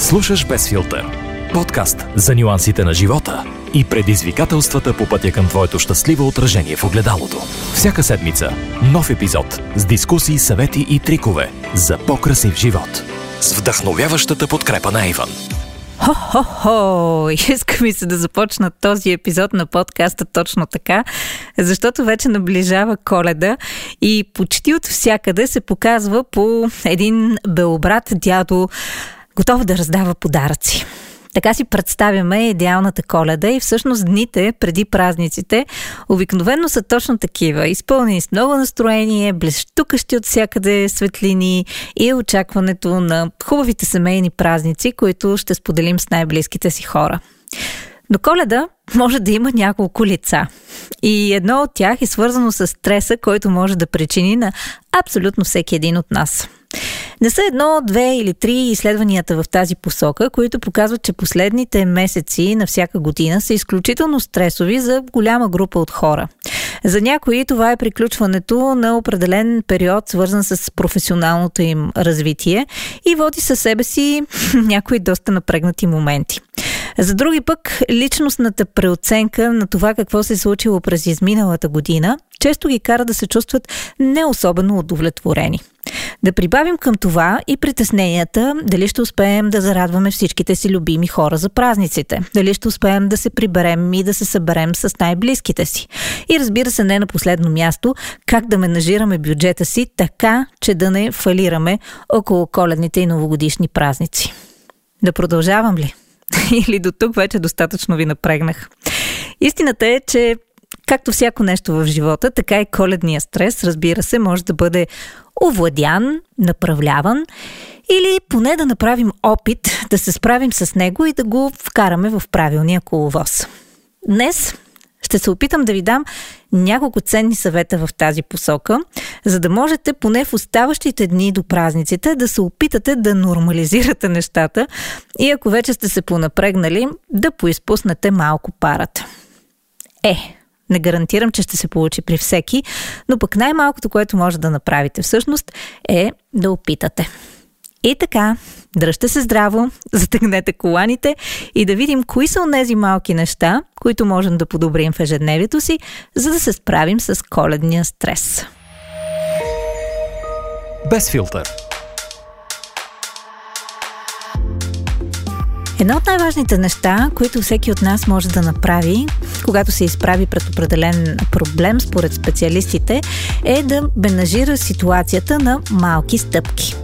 Слушаш без филтър. Подкаст за нюансите на живота и предизвикателствата по пътя към твоето щастливо отражение в огледалото. Всяка седмица нов епизод с дискусии, съвети и трикове за по-красив живот. С вдъхновяващата подкрепа на Иван. Хо-хо-хо! Иска ми се да започна този епизод на подкаста точно така, защото вече наближава коледа и почти от всякъде се показва по един белобрат дядо, готов да раздава подаръци. Така си представяме идеалната коледа и всъщност дните преди празниците обикновено са точно такива, изпълнени с много настроение, блещукащи от всякъде светлини и очакването на хубавите семейни празници, които ще споделим с най-близките си хора. До коледа може да има няколко лица. И едно от тях е свързано с стреса, който може да причини на абсолютно всеки един от нас. Не са едно, две или три изследванията в тази посока, които показват, че последните месеци на всяка година са изключително стресови за голяма група от хора. За някои това е приключването на определен период, свързан с професионалното им развитие и води със себе си някои доста напрегнати моменти. За други пък, личностната преоценка на това какво се е случило през изминалата година често ги кара да се чувстват не особено удовлетворени. Да прибавим към това и притесненията дали ще успеем да зарадваме всичките си любими хора за празниците, дали ще успеем да се приберем и да се съберем с най-близките си. И разбира се, не на последно място, как да менажираме бюджета си така, че да не фалираме около коледните и новогодишни празници. Да продължавам ли? Или до тук вече достатъчно ви напрегнах. Истината е, че както всяко нещо в живота, така и коледния стрес, разбира се, може да бъде овладян, направляван или поне да направим опит да се справим с него и да го вкараме в правилния коловоз. Днес ще се опитам да ви дам няколко ценни съвета в тази посока, за да можете поне в оставащите дни до празниците да се опитате да нормализирате нещата и ако вече сте се понапрегнали, да поизпуснете малко парата. Е, не гарантирам, че ще се получи при всеки, но пък най-малкото, което може да направите всъщност е да опитате. И така, дръжте се здраво, затъгнете коланите и да видим кои са тези малки неща, които можем да подобрим в ежедневието си, за да се справим с коледния стрес. Без филтър. Едно от най-важните неща, които всеки от нас може да направи, когато се изправи пред определен проблем, според специалистите, е да бенажира ситуацията на малки стъпки.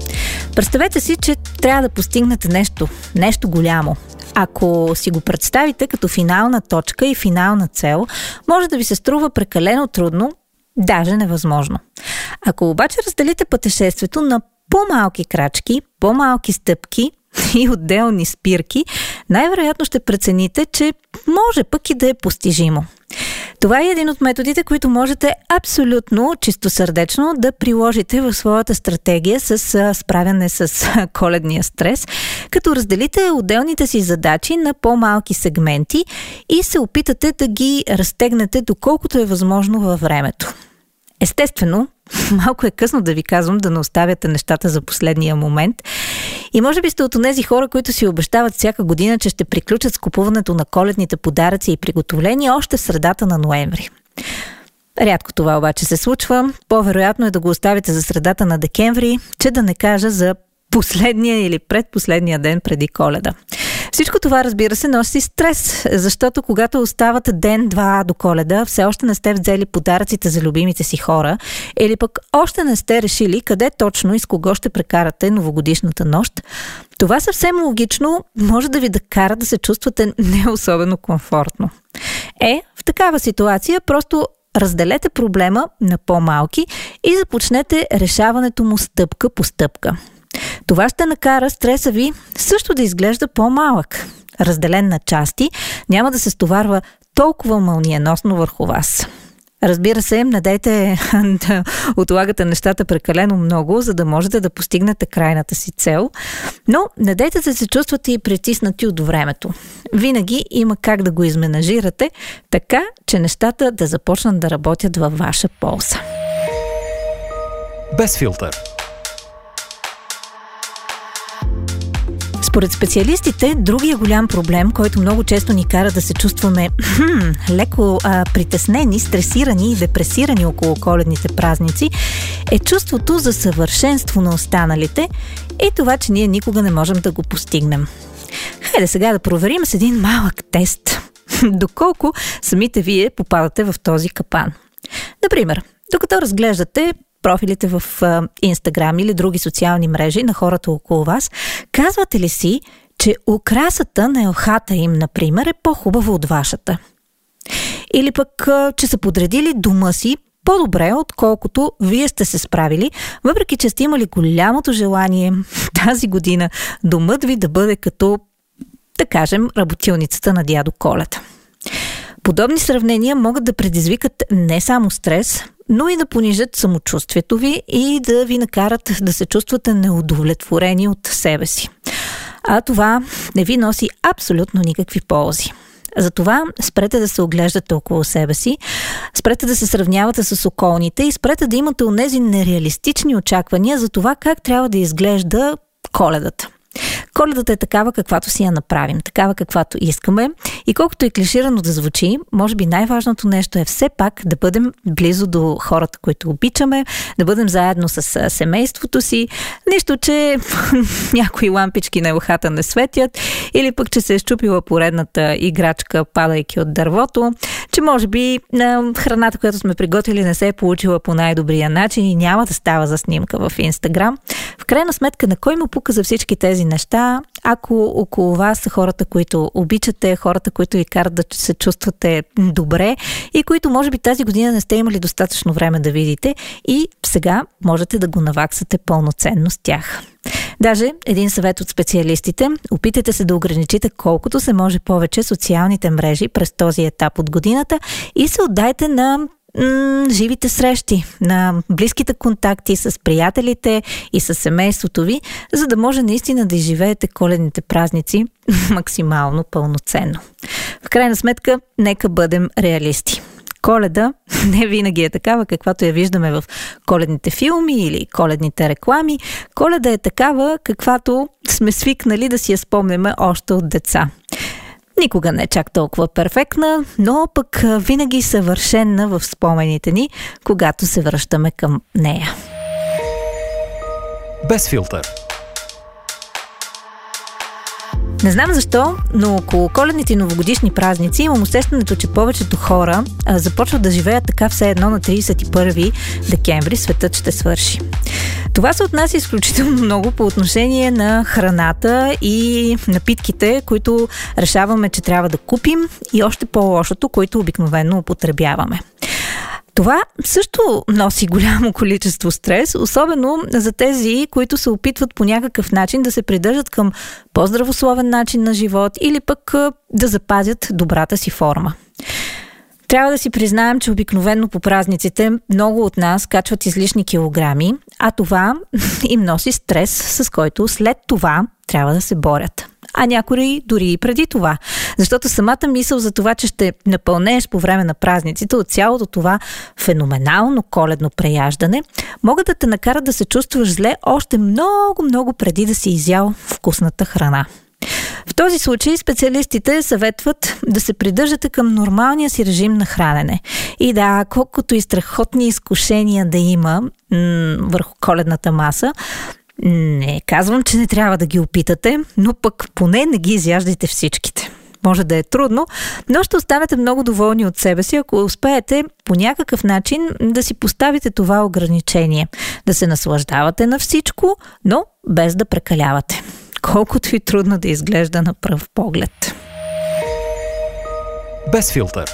Представете си, че трябва да постигнете нещо, нещо голямо. Ако си го представите като финална точка и финална цел, може да ви се струва прекалено трудно, даже невъзможно. Ако обаче разделите пътешествието на по-малки крачки, по-малки стъпки, и отделни спирки, най-вероятно ще прецените, че може пък и да е постижимо. Това е един от методите, които можете абсолютно чистосърдечно да приложите в своята стратегия с справяне с коледния стрес, като разделите отделните си задачи на по-малки сегменти и се опитате да ги разтегнете доколкото е възможно във времето. Естествено, малко е късно да ви казвам да не оставяте нещата за последния момент. И може би сте от тези хора, които си обещават всяка година, че ще приключат с купуването на коледните подаръци и приготовления още в средата на ноември. Рядко това обаче се случва. По-вероятно е да го оставите за средата на декември, че да не кажа за последния или предпоследния ден преди коледа. Всичко това, разбира се, носи стрес, защото когато оставате ден-два до коледа, все още не сте взели подаръците за любимите си хора, или пък още не сте решили къде точно и с кого ще прекарате новогодишната нощ, това съвсем логично може да ви да кара да се чувствате не особено комфортно. Е, в такава ситуация просто разделете проблема на по-малки и започнете решаването му стъпка по стъпка. Това ще накара стреса ви също да изглежда по-малък. Разделен на части, няма да се стоварва толкова мълниеносно върху вас. Разбира се, не дайте да отлагате нещата прекалено много, за да можете да постигнете крайната си цел, но не дайте да се чувствате и притиснати от времето. Винаги има как да го изменажирате, така, че нещата да започнат да работят във ваша полза. Без филтър Според специалистите, другия голям проблем, който много често ни кара да се чувстваме хм, леко а, притеснени, стресирани и депресирани около коледните празници, е чувството за съвършенство на останалите и това, че ние никога не можем да го постигнем. Хайде сега да проверим с един малък тест. Доколко самите вие попадате в този капан. Например, докато разглеждате профилите в Инстаграм или други социални мрежи на хората около вас, казвате ли си, че украсата на елхата им, например, е по-хубава от вашата? Или пък, че са подредили дома си по-добре, отколкото вие сте се справили, въпреки че сте имали голямото желание тази година домът ви да бъде като, да кажем, работилницата на дядо Колета. Подобни сравнения могат да предизвикат не само стрес, но и да понижат самочувствието ви и да ви накарат да се чувствате неудовлетворени от себе си. А това не ви носи абсолютно никакви ползи. Затова спрете да се оглеждате около себе си, спрете да се сравнявате с околните и спрете да имате онези нереалистични очаквания за това как трябва да изглежда коледата. Коледата е такава, каквато си я направим, такава каквато искаме. И колкото и клиширано да звучи, може би най-важното нещо е все пак да бъдем близо до хората, които обичаме, да бъдем заедно с семейството си. Нищо, че някои лампички на ухата не светят, или пък, че се е щупила поредната играчка, падайки от дървото, че може би храната, която сме приготвили, не се е получила по най-добрия начин и няма да става за снимка в Инстаграм. В крайна сметка, на кой му пука за всички тези неща, ако около вас са хората, които обичате, хората, които ви карат да се чувствате добре и които може би тази година не сте имали достатъчно време да видите и сега можете да го наваксате пълноценно с тях. Даже един съвет от специалистите – опитайте се да ограничите колкото се може повече социалните мрежи през този етап от годината и се отдайте на живите срещи, на близките контакти с приятелите и с семейството ви, за да може наистина да изживеете коледните празници максимално пълноценно. В крайна сметка, нека бъдем реалисти. Коледа не винаги е такава, каквато я виждаме в коледните филми или коледните реклами. Коледа е такава, каквато сме свикнали да си я спомняме още от деца. Никога не е чак толкова перфектна, но пък винаги съвършенна в спомените ни, когато се връщаме към нея. Без филтър. Не знам защо, но около коледните и новогодишни празници имам усещането, че повечето хора а, започват да живеят така все едно на 31 декември светът ще свърши. Това се отнася изключително много по отношение на храната и напитките, които решаваме, че трябва да купим и още по-лошото, които обикновено употребяваме. Това също носи голямо количество стрес, особено за тези, които се опитват по някакъв начин да се придържат към по-здравословен начин на живот или пък да запазят добрата си форма. Трябва да си признаем, че обикновено по празниците много от нас качват излишни килограми, а това им носи стрес, с който след това трябва да се борят а някои дори и преди това. Защото самата мисъл за това, че ще напълнееш по време на празниците от цялото това феноменално коледно преяждане, могат да те накарат да се чувстваш зле още много, много преди да си изял вкусната храна. В този случай специалистите съветват да се придържате към нормалния си режим на хранене. И да, колкото и страхотни изкушения да има м- върху коледната маса, не казвам, че не трябва да ги опитате, но пък поне не ги изяждайте всичките. Може да е трудно, но ще останете много доволни от себе си, ако успеете по някакъв начин да си поставите това ограничение. Да се наслаждавате на всичко, но без да прекалявате. Колкото и трудно да изглежда на пръв поглед. Без филтър.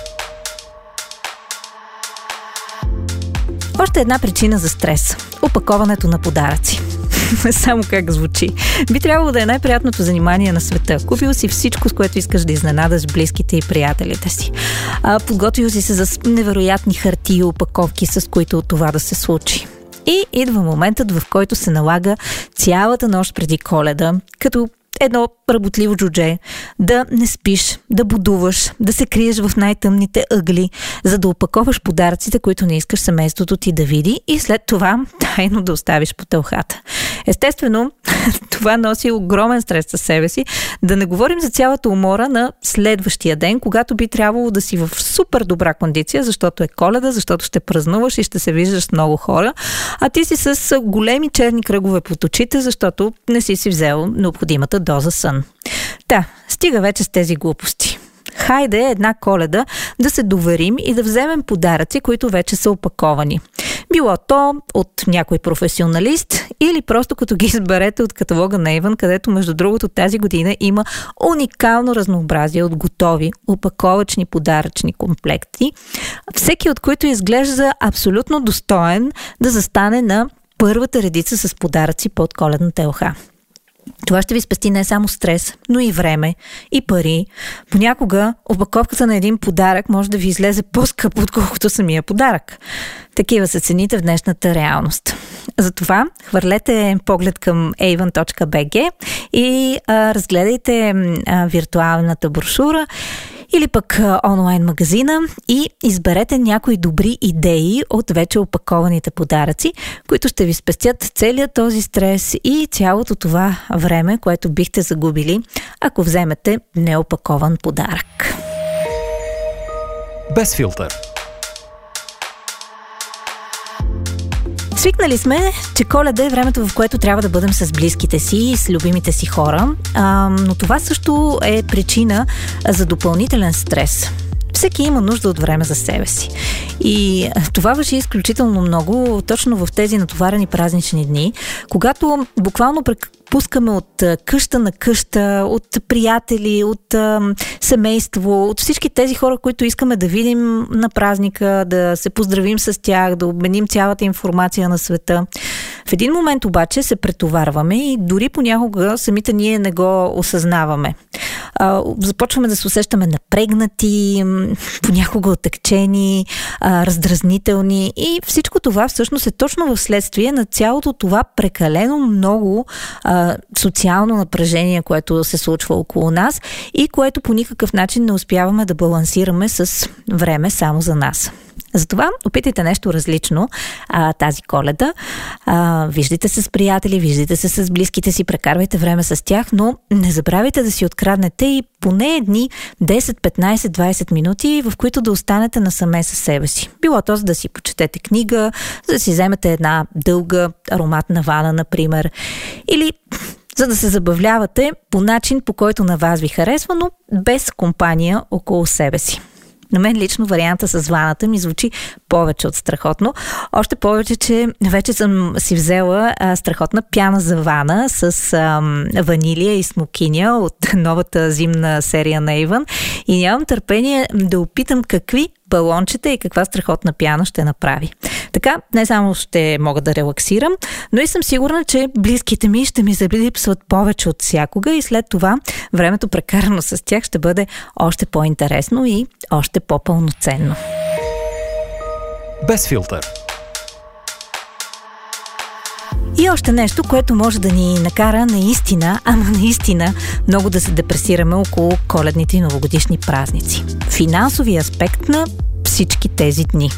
Още една причина за стрес – опаковането на подаръци. Само как звучи. Би трябвало да е най-приятното занимание на света. Купил си всичко, с което искаш да изненадаш близките и приятелите си. А, подготвил си се за невероятни хартии и опаковки, с които това да се случи. И идва моментът, в който се налага цялата нощ преди коледа, като едно работливо джудже, да не спиш, да будуваш, да се криеш в най-тъмните ъгли, за да опаковаш подаръците, които не искаш семейството ти да види и след това тайно да оставиш по тълхата. Естествено, това носи огромен стрес със себе си. Да не говорим за цялата умора на следващия ден, когато би трябвало да си в супер добра кондиция, защото е коледа, защото ще празнуваш и ще се виждаш с много хора, а ти си с големи черни кръгове под очите, защото не си си взел необходимата доза сън. Та, стига вече с тези глупости хайде една коледа да се доверим и да вземем подаръци, които вече са опаковани. Било то от някой професионалист или просто като ги изберете от каталога на Иван, където между другото тази година има уникално разнообразие от готови опаковачни подаръчни комплекти, всеки от които изглежда абсолютно достоен да застане на първата редица с подаръци под коледната елха. Това ще ви спести не само стрес, но и време, и пари. Понякога опаковката на един подарък може да ви излезе по-скъпо, отколкото самия подарък. Такива са цените в днешната реалност. Затова хвърлете поглед към avon.bg и а, разгледайте а, виртуалната брошура или пък онлайн магазина и изберете някои добри идеи от вече опакованите подаръци, които ще ви спестят целият този стрес и цялото това време, което бихте загубили, ако вземете неопакован подарък. Без филтър. Свикнали сме, че коледа е времето, в което трябва да бъдем с близките си и с любимите си хора, а, но това също е причина за допълнителен стрес. Всеки има нужда от време за себе си. И това въжи изключително много точно в тези натоварени празнични дни, когато буквално пускаме от къща на къща, от приятели, от а, семейство, от всички тези хора, които искаме да видим на празника, да се поздравим с тях, да обменим цялата информация на света. В един момент обаче се претоварваме и дори понякога самите ние не го осъзнаваме. Започваме да се усещаме напрегнати, понякога отъкчени, а, раздразнителни и всичко това всъщност е точно в следствие на цялото това прекалено много социално напрежение, което се случва около нас и което по никакъв начин не успяваме да балансираме с време само за нас. Затова опитайте нещо различно а, тази коледа. А, виждайте се с приятели, виждайте се с близките си, прекарвайте време с тях, но не забравяйте да си откраднете и поне едни 10, 15, 20 минути, в които да останете насаме със себе си. Било то за да си почетете книга, за да си вземете една дълга ароматна вана, например, или за да се забавлявате по начин, по който на вас ви харесва, но без компания около себе си. На мен лично варианта с ваната ми звучи повече от страхотно. Още повече, че вече съм си взела а, страхотна пяна за вана с а, ванилия и смокиня от новата зимна серия на Иван и нямам търпение да опитам какви балончета и каква страхотна пяна ще направи. Така, не само ще мога да релаксирам, но и съм сигурна, че близките ми ще ми залипсват повече от всякога и след това времето прекарано с тях ще бъде още по-интересно и още по-пълноценно. Без филтър. И още нещо, което може да ни накара наистина, ама наистина, много да се депресираме около коледните и новогодишни празници. Финансови аспект на всички тези дни.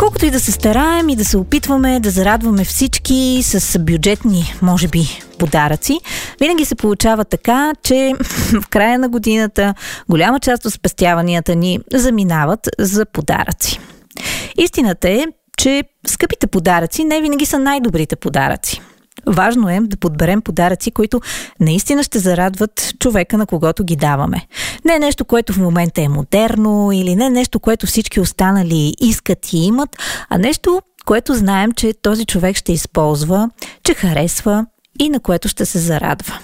Колкото и да се стараем и да се опитваме да зарадваме всички с бюджетни, може би, подаръци, винаги се получава така, че в края на годината голяма част от спестяванията ни заминават за подаръци. Истината е, че скъпите подаръци не винаги са най-добрите подаръци. Важно е да подберем подаръци, които наистина ще зарадват човека, на когото ги даваме. Не нещо, което в момента е модерно или не нещо, което всички останали искат и имат, а нещо, което знаем, че този човек ще използва, че харесва и на което ще се зарадва.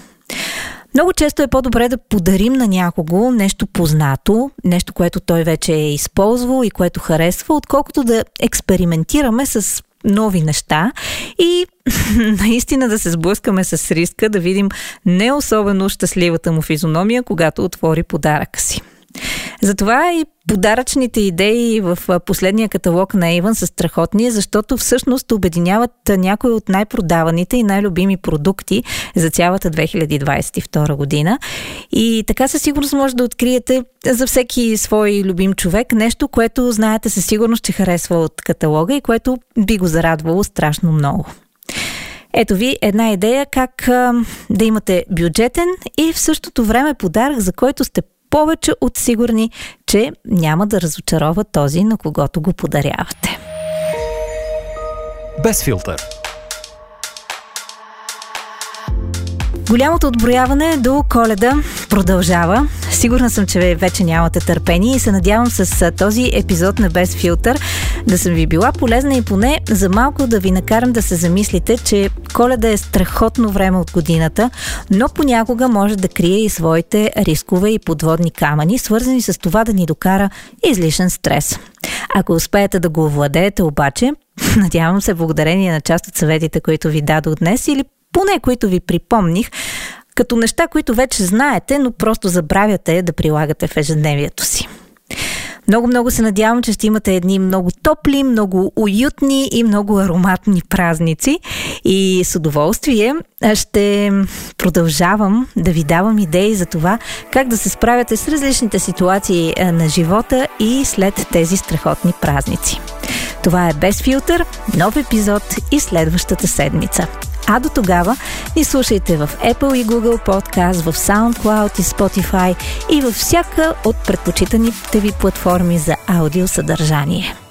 Много често е по-добре да подарим на някого нещо познато, нещо, което той вече е използвал и което харесва, отколкото да експериментираме с нови неща и наистина да се сблъскаме с риска да видим не особено щастливата му физиономия, когато отвори подаръка си. Затова и подаръчните идеи в последния каталог на Avon са страхотни, защото всъщност обединяват някои от най-продаваните и най-любими продукти за цялата 2022 година. И така със сигурност може да откриете за всеки свой любим човек нещо, което знаете със сигурност, че харесва от каталога и което би го зарадвало страшно много. Ето ви една идея как да имате бюджетен и в същото време подарък, за който сте повече от сигурни, че няма да разочарова този, на когото го подарявате. Без филтър. Голямото отброяване до коледа продължава. Сигурна съм, че вече нямате търпение и се надявам с този епизод на Без филтър да съм ви била полезна и поне за малко да ви накарам да се замислите, че коледа е страхотно време от годината, но понякога може да крие и своите рискове и подводни камъни, свързани с това да ни докара излишен стрес. Ако успеете да го овладеете обаче, надявам се благодарение на част от съветите, които ви дадох днес или поне които ви припомних, като неща, които вече знаете, но просто забравяте да прилагате в ежедневието си. Много-много се надявам, че ще имате едни много топли, много уютни и много ароматни празници. И с удоволствие ще продължавам да ви давам идеи за това как да се справяте с различните ситуации на живота и след тези страхотни празници. Това е Без филтър, нов епизод и следващата седмица. А до тогава ни слушайте в Apple и Google Podcast, в SoundCloud и Spotify и във всяка от предпочитаните ви платформи за аудиосъдържание.